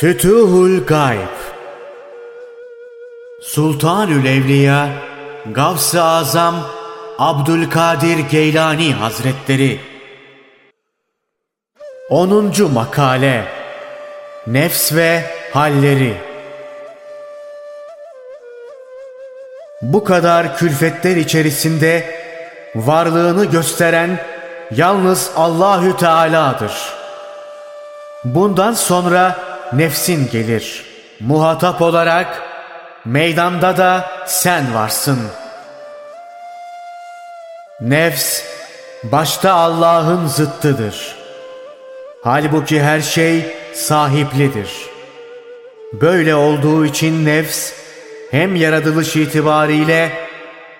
Fütuhul Gayb Sultanül Evliya Gavs-ı Azam Abdülkadir Geylani Hazretleri 10. Makale Nefs ve Halleri Bu kadar külfetler içerisinde varlığını gösteren yalnız Allahü Teala'dır. Bundan sonra nefsin gelir. Muhatap olarak meydanda da sen varsın. Nefs başta Allah'ın zıttıdır. Halbuki her şey sahiplidir. Böyle olduğu için nefs hem yaratılış itibariyle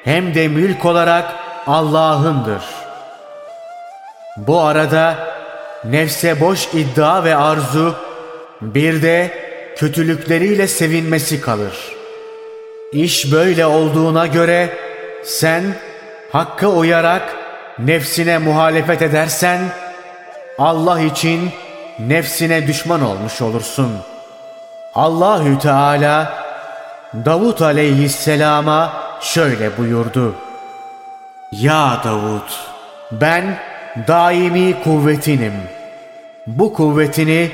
hem de mülk olarak Allah'ındır. Bu arada nefse boş iddia ve arzu bir de kötülükleriyle sevinmesi kalır. İş böyle olduğuna göre sen hakka uyarak nefsine muhalefet edersen Allah için nefsine düşman olmuş olursun. Allahü Teala Davut aleyhisselama şöyle buyurdu. Ya Davut, ben daimi kuvvetinim. Bu kuvvetini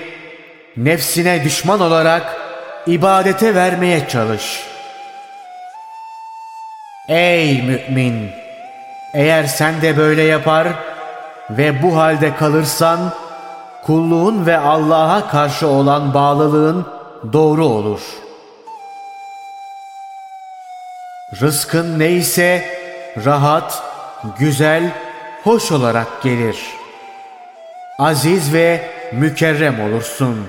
nefsine düşman olarak ibadete vermeye çalış. Ey mümin! Eğer sen de böyle yapar ve bu halde kalırsan, kulluğun ve Allah'a karşı olan bağlılığın doğru olur. Rızkın neyse rahat, güzel, hoş olarak gelir. Aziz ve mükerrem olursun.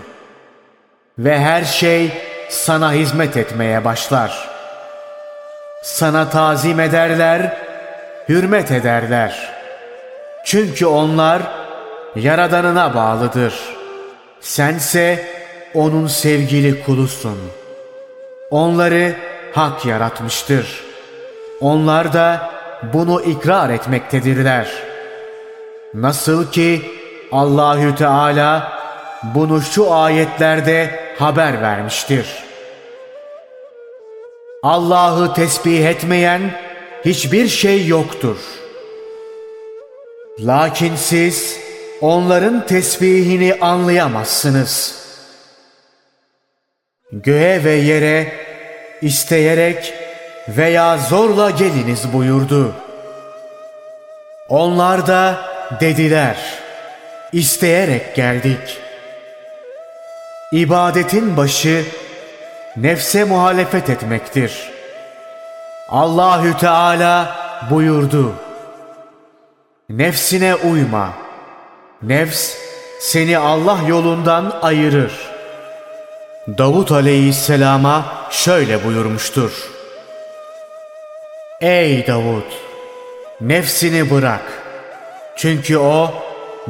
Ve her şey sana hizmet etmeye başlar. Sana tazim ederler, hürmet ederler. Çünkü onlar Yaradanına bağlıdır. Sense onun sevgili kulusun. Onları hak yaratmıştır. Onlar da bunu ikrar etmektedirler. Nasıl ki Allahü Teala bunu şu ayetlerde haber vermiştir. Allah'ı tesbih etmeyen hiçbir şey yoktur. Lakin siz onların tesbihini anlayamazsınız. Göğe ve yere isteyerek veya zorla geliniz buyurdu. Onlar da dediler, isteyerek geldik. İbadetin başı nefse muhalefet etmektir. Allahü Teala buyurdu. Nefsine uyma. Nefs seni Allah yolundan ayırır. Davut aleyhisselama şöyle buyurmuştur. Ey Davut! Nefsini bırak. Çünkü o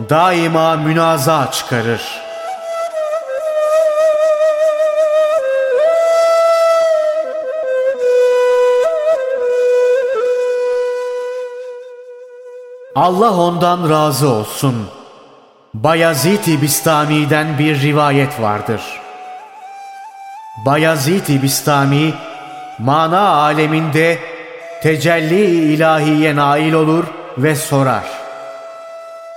daima münaza çıkarır. Allah ondan razı olsun. Bayezid-i Bistami'den bir rivayet vardır. Bayezid-i Bistami, mana aleminde tecelli ilahiye nail olur ve sorar.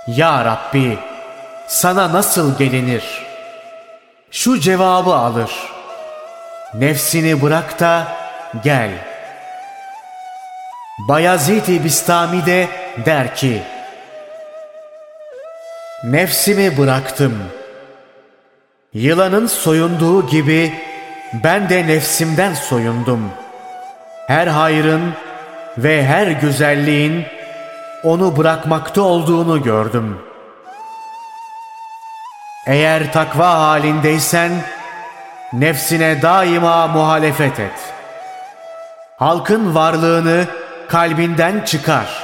Ya Rabbi, sana nasıl gelinir? Şu cevabı alır. Nefsini bırak da gel. Bayezid-i Bistami de der ki, Nefsimi bıraktım. Yılanın soyunduğu gibi ben de nefsimden soyundum. Her hayrın ve her güzelliğin onu bırakmakta olduğunu gördüm. Eğer takva halindeysen nefsine daima muhalefet et. Halkın varlığını kalbinden çıkar.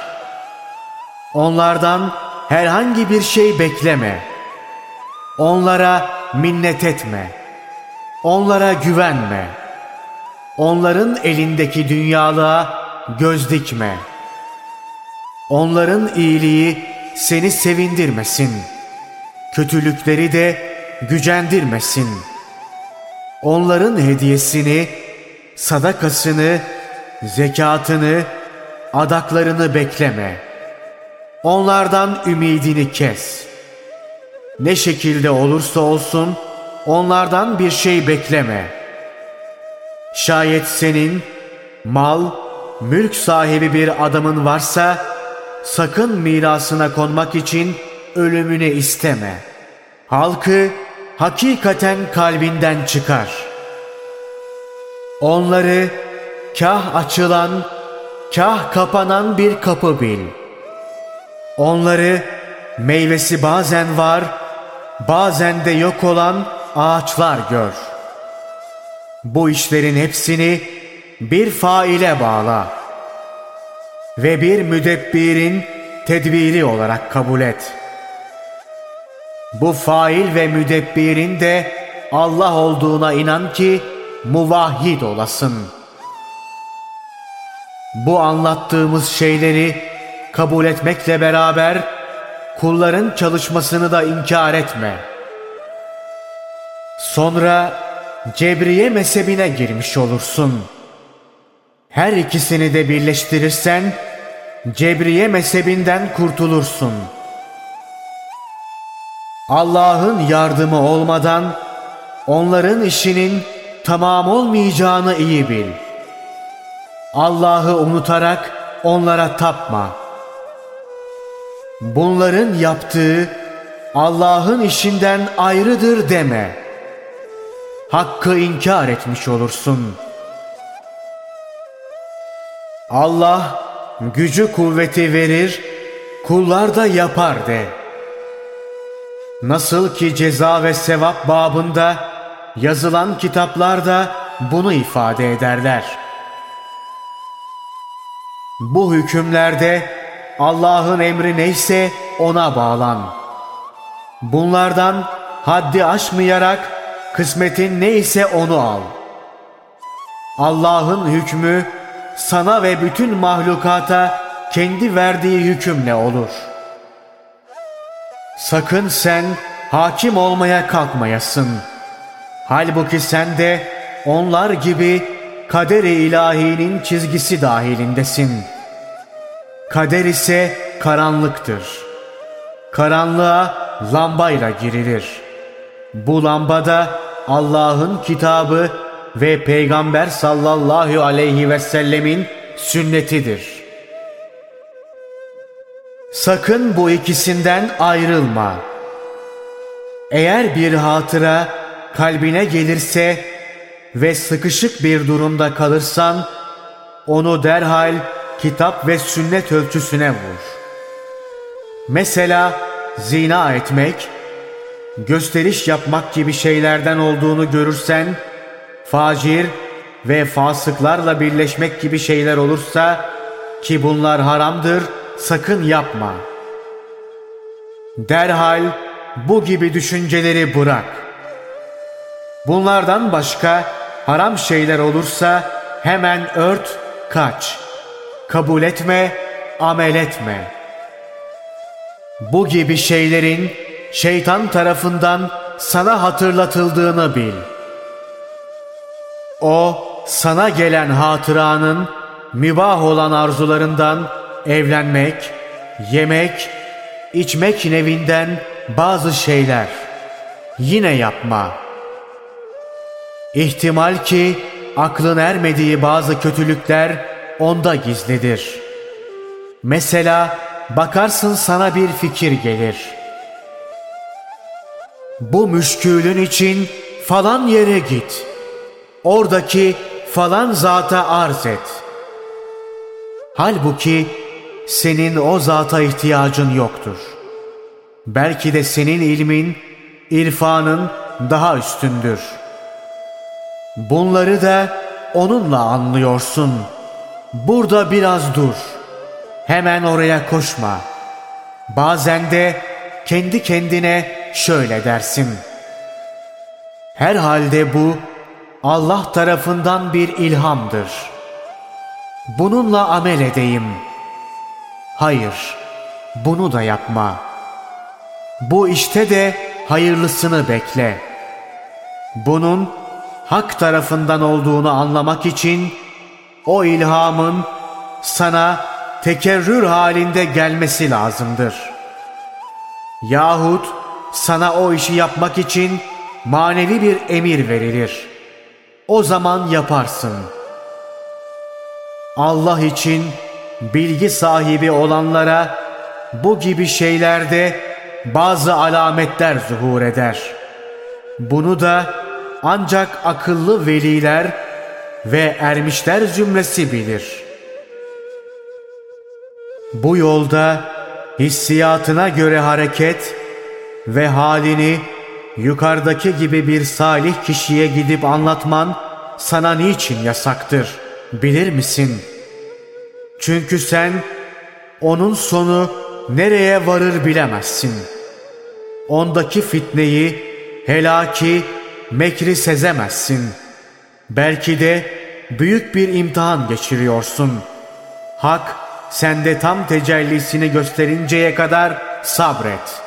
Onlardan herhangi bir şey bekleme. Onlara minnet etme. Onlara güvenme. Onların elindeki dünyalığa göz dikme. Onların iyiliği seni sevindirmesin. Kötülükleri de gücendirmesin. onların hediyesini, sadakasını, zekatını, adaklarını bekleme. Onlardan ümidini kes. Ne şekilde olursa olsun onlardan bir şey bekleme. Şayet senin mal, mülk sahibi bir adamın varsa sakın mirasına konmak için ölümünü isteme. Halkı hakikaten kalbinden çıkar. Onları kah açılan, kah kapanan bir kapı bil. Onları meyvesi bazen var, bazen de yok olan ağaçlar gör. Bu işlerin hepsini bir faile bağla ve bir müdebbirin tedbiri olarak kabul et. Bu fail ve müdebbirin de Allah olduğuna inan ki muvahhid olasın. Bu anlattığımız şeyleri kabul etmekle beraber kulların çalışmasını da inkar etme. Sonra Cebriye mezhebine girmiş olursun. Her ikisini de birleştirirsen Cebriye mezhebinden kurtulursun. Allah'ın yardımı olmadan onların işinin tamam olmayacağını iyi bil. Allah'ı unutarak onlara tapma. Bunların yaptığı Allah'ın işinden ayrıdır deme. Hakkı inkar etmiş olursun. Allah gücü kuvveti verir, kullar da yapar de. Nasıl ki ceza ve sevap babında yazılan kitaplarda bunu ifade ederler. Bu hükümlerde Allah'ın emri neyse ona bağlan. Bunlardan haddi aşmayarak kısmetin neyse onu al. Allah'ın hükmü sana ve bütün mahlukata kendi verdiği hükümle olur. Sakın sen hakim olmaya kalkmayasın. Halbuki sen de onlar gibi kader-i ilahinin çizgisi dahilindesin. Kader ise karanlıktır. Karanlığa lambayla girilir. Bu lambada Allah'ın kitabı ve Peygamber sallallahu aleyhi ve sellemin sünnetidir. Sakın bu ikisinden ayrılma. Eğer bir hatıra kalbine gelirse ve sıkışık bir durumda kalırsan, onu derhal kitap ve sünnet ölçüsüne vur. Mesela zina etmek, gösteriş yapmak gibi şeylerden olduğunu görürsen, facir ve fasıklarla birleşmek gibi şeyler olursa ki bunlar haramdır sakın yapma. Derhal bu gibi düşünceleri bırak. Bunlardan başka haram şeyler olursa hemen ört, kaç. Kabul etme, amel etme. Bu gibi şeylerin şeytan tarafından sana hatırlatıldığını bil.'' O sana gelen hatıranın mübah olan arzularından evlenmek, yemek, içmek nevinden bazı şeyler. Yine yapma. İhtimal ki aklın ermediği bazı kötülükler onda gizlidir. Mesela bakarsın sana bir fikir gelir. Bu müşkülün için falan yere git.'' oradaki falan zata arz et. Halbuki senin o zata ihtiyacın yoktur. Belki de senin ilmin, irfanın daha üstündür. Bunları da onunla anlıyorsun. Burada biraz dur. Hemen oraya koşma. Bazen de kendi kendine şöyle dersin. Herhalde bu Allah tarafından bir ilhamdır. Bununla amel edeyim. Hayır, bunu da yapma. Bu işte de hayırlısını bekle. Bunun hak tarafından olduğunu anlamak için o ilhamın sana tekerrür halinde gelmesi lazımdır. Yahut sana o işi yapmak için manevi bir emir verilir. O zaman yaparsın. Allah için bilgi sahibi olanlara bu gibi şeylerde bazı alametler zuhur eder. Bunu da ancak akıllı veliler ve ermişler zümresi bilir. Bu yolda hissiyatına göre hareket ve halini yukarıdaki gibi bir salih kişiye gidip anlatman sana niçin yasaktır bilir misin? Çünkü sen onun sonu nereye varır bilemezsin. Ondaki fitneyi, helaki, mekri sezemezsin. Belki de büyük bir imtihan geçiriyorsun. Hak sende tam tecellisini gösterinceye kadar sabret.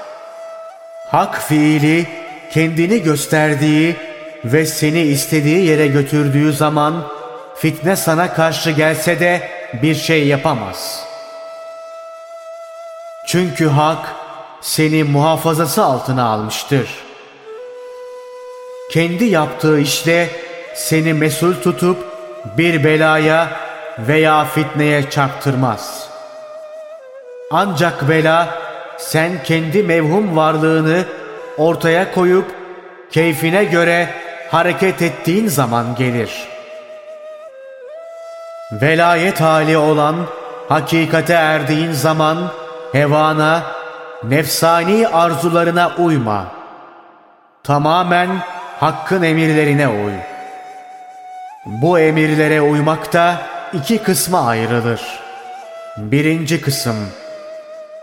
Hak fiili kendini gösterdiği ve seni istediği yere götürdüğü zaman fitne sana karşı gelse de bir şey yapamaz. Çünkü hak seni muhafazası altına almıştır. Kendi yaptığı işte seni mesul tutup bir belaya veya fitneye çarptırmaz. Ancak bela sen kendi mevhum varlığını ortaya koyup keyfine göre hareket ettiğin zaman gelir. Velayet hali olan hakikate erdiğin zaman hevana, nefsani arzularına uyma. Tamamen hakkın emirlerine uy. Bu emirlere uymak da iki kısma ayrılır. Birinci kısım,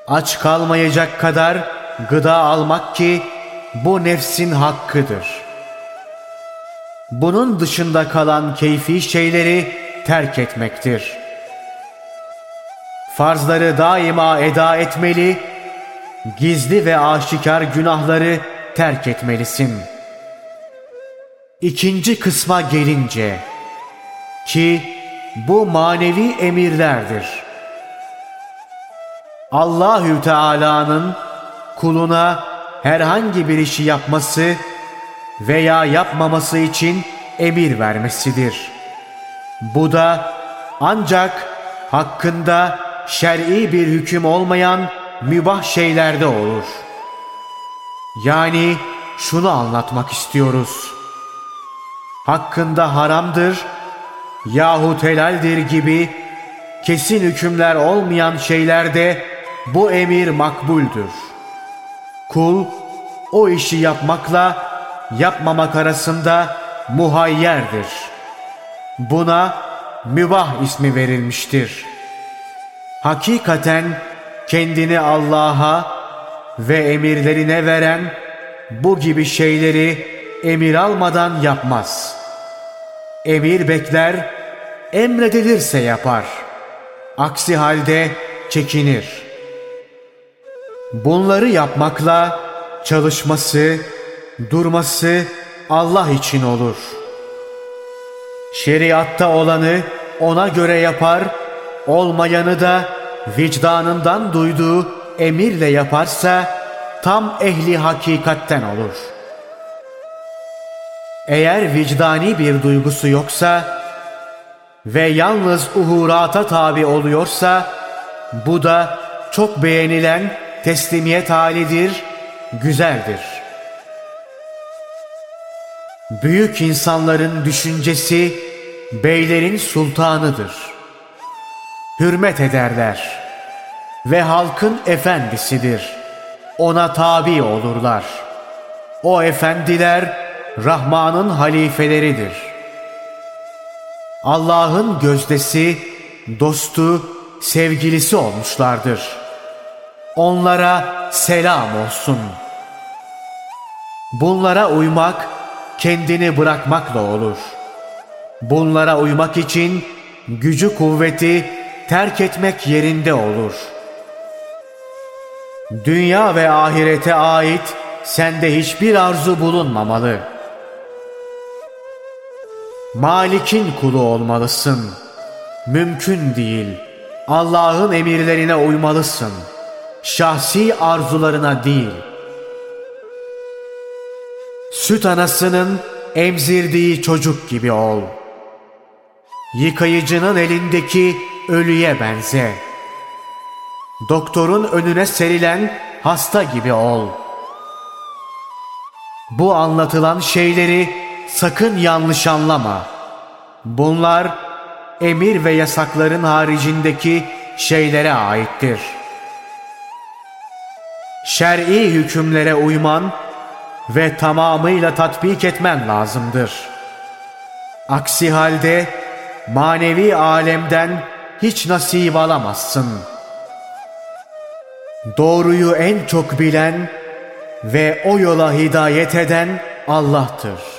aç kalmayacak kadar gıda almak ki bu nefsin hakkıdır. Bunun dışında kalan keyfi şeyleri terk etmektir. Farzları daima eda etmeli, gizli ve aşikar günahları terk etmelisin. İkinci kısma gelince ki bu manevi emirlerdir. Allahü Teala'nın kuluna herhangi bir işi yapması veya yapmaması için emir vermesidir. Bu da ancak hakkında şer'i bir hüküm olmayan mübah şeylerde olur. Yani şunu anlatmak istiyoruz. Hakkında haramdır yahut helaldir gibi kesin hükümler olmayan şeylerde bu emir makbuldür. Kul o işi yapmakla yapmamak arasında muhayyerdir. Buna mübah ismi verilmiştir. Hakikaten kendini Allah'a ve emirlerine veren bu gibi şeyleri emir almadan yapmaz. Emir bekler, emredilirse yapar. Aksi halde çekinir. Bunları yapmakla çalışması, durması Allah için olur. Şeriatta olanı ona göre yapar, olmayanı da vicdanından duyduğu emirle yaparsa tam ehli hakikatten olur. Eğer vicdani bir duygusu yoksa ve yalnız uhurata tabi oluyorsa bu da çok beğenilen teslimiyet halidir, güzeldir. Büyük insanların düşüncesi beylerin sultanıdır. Hürmet ederler ve halkın efendisidir. Ona tabi olurlar. O efendiler Rahman'ın halifeleridir. Allah'ın gözdesi, dostu, sevgilisi olmuşlardır. Onlara selam olsun. Bunlara uymak, kendini bırakmakla olur. Bunlara uymak için gücü kuvveti terk etmek yerinde olur.'' Dünya ve ahirete ait sende hiçbir arzu bulunmamalı. Malik'in kulu olmalısın. Mümkün değil. Allah'ın emirlerine uymalısın. Şahsi arzularına değil. Süt anasının emzirdiği çocuk gibi ol. Yıkayıcının elindeki ölüye benze. Doktorun önüne serilen hasta gibi ol. Bu anlatılan şeyleri sakın yanlış anlama. Bunlar emir ve yasakların haricindeki şeylere aittir. Şer'i hükümlere uyman ve tamamıyla tatbik etmen lazımdır. Aksi halde manevi alemden hiç nasip alamazsın. Doğruyu en çok bilen ve o yola hidayet eden Allah'tır.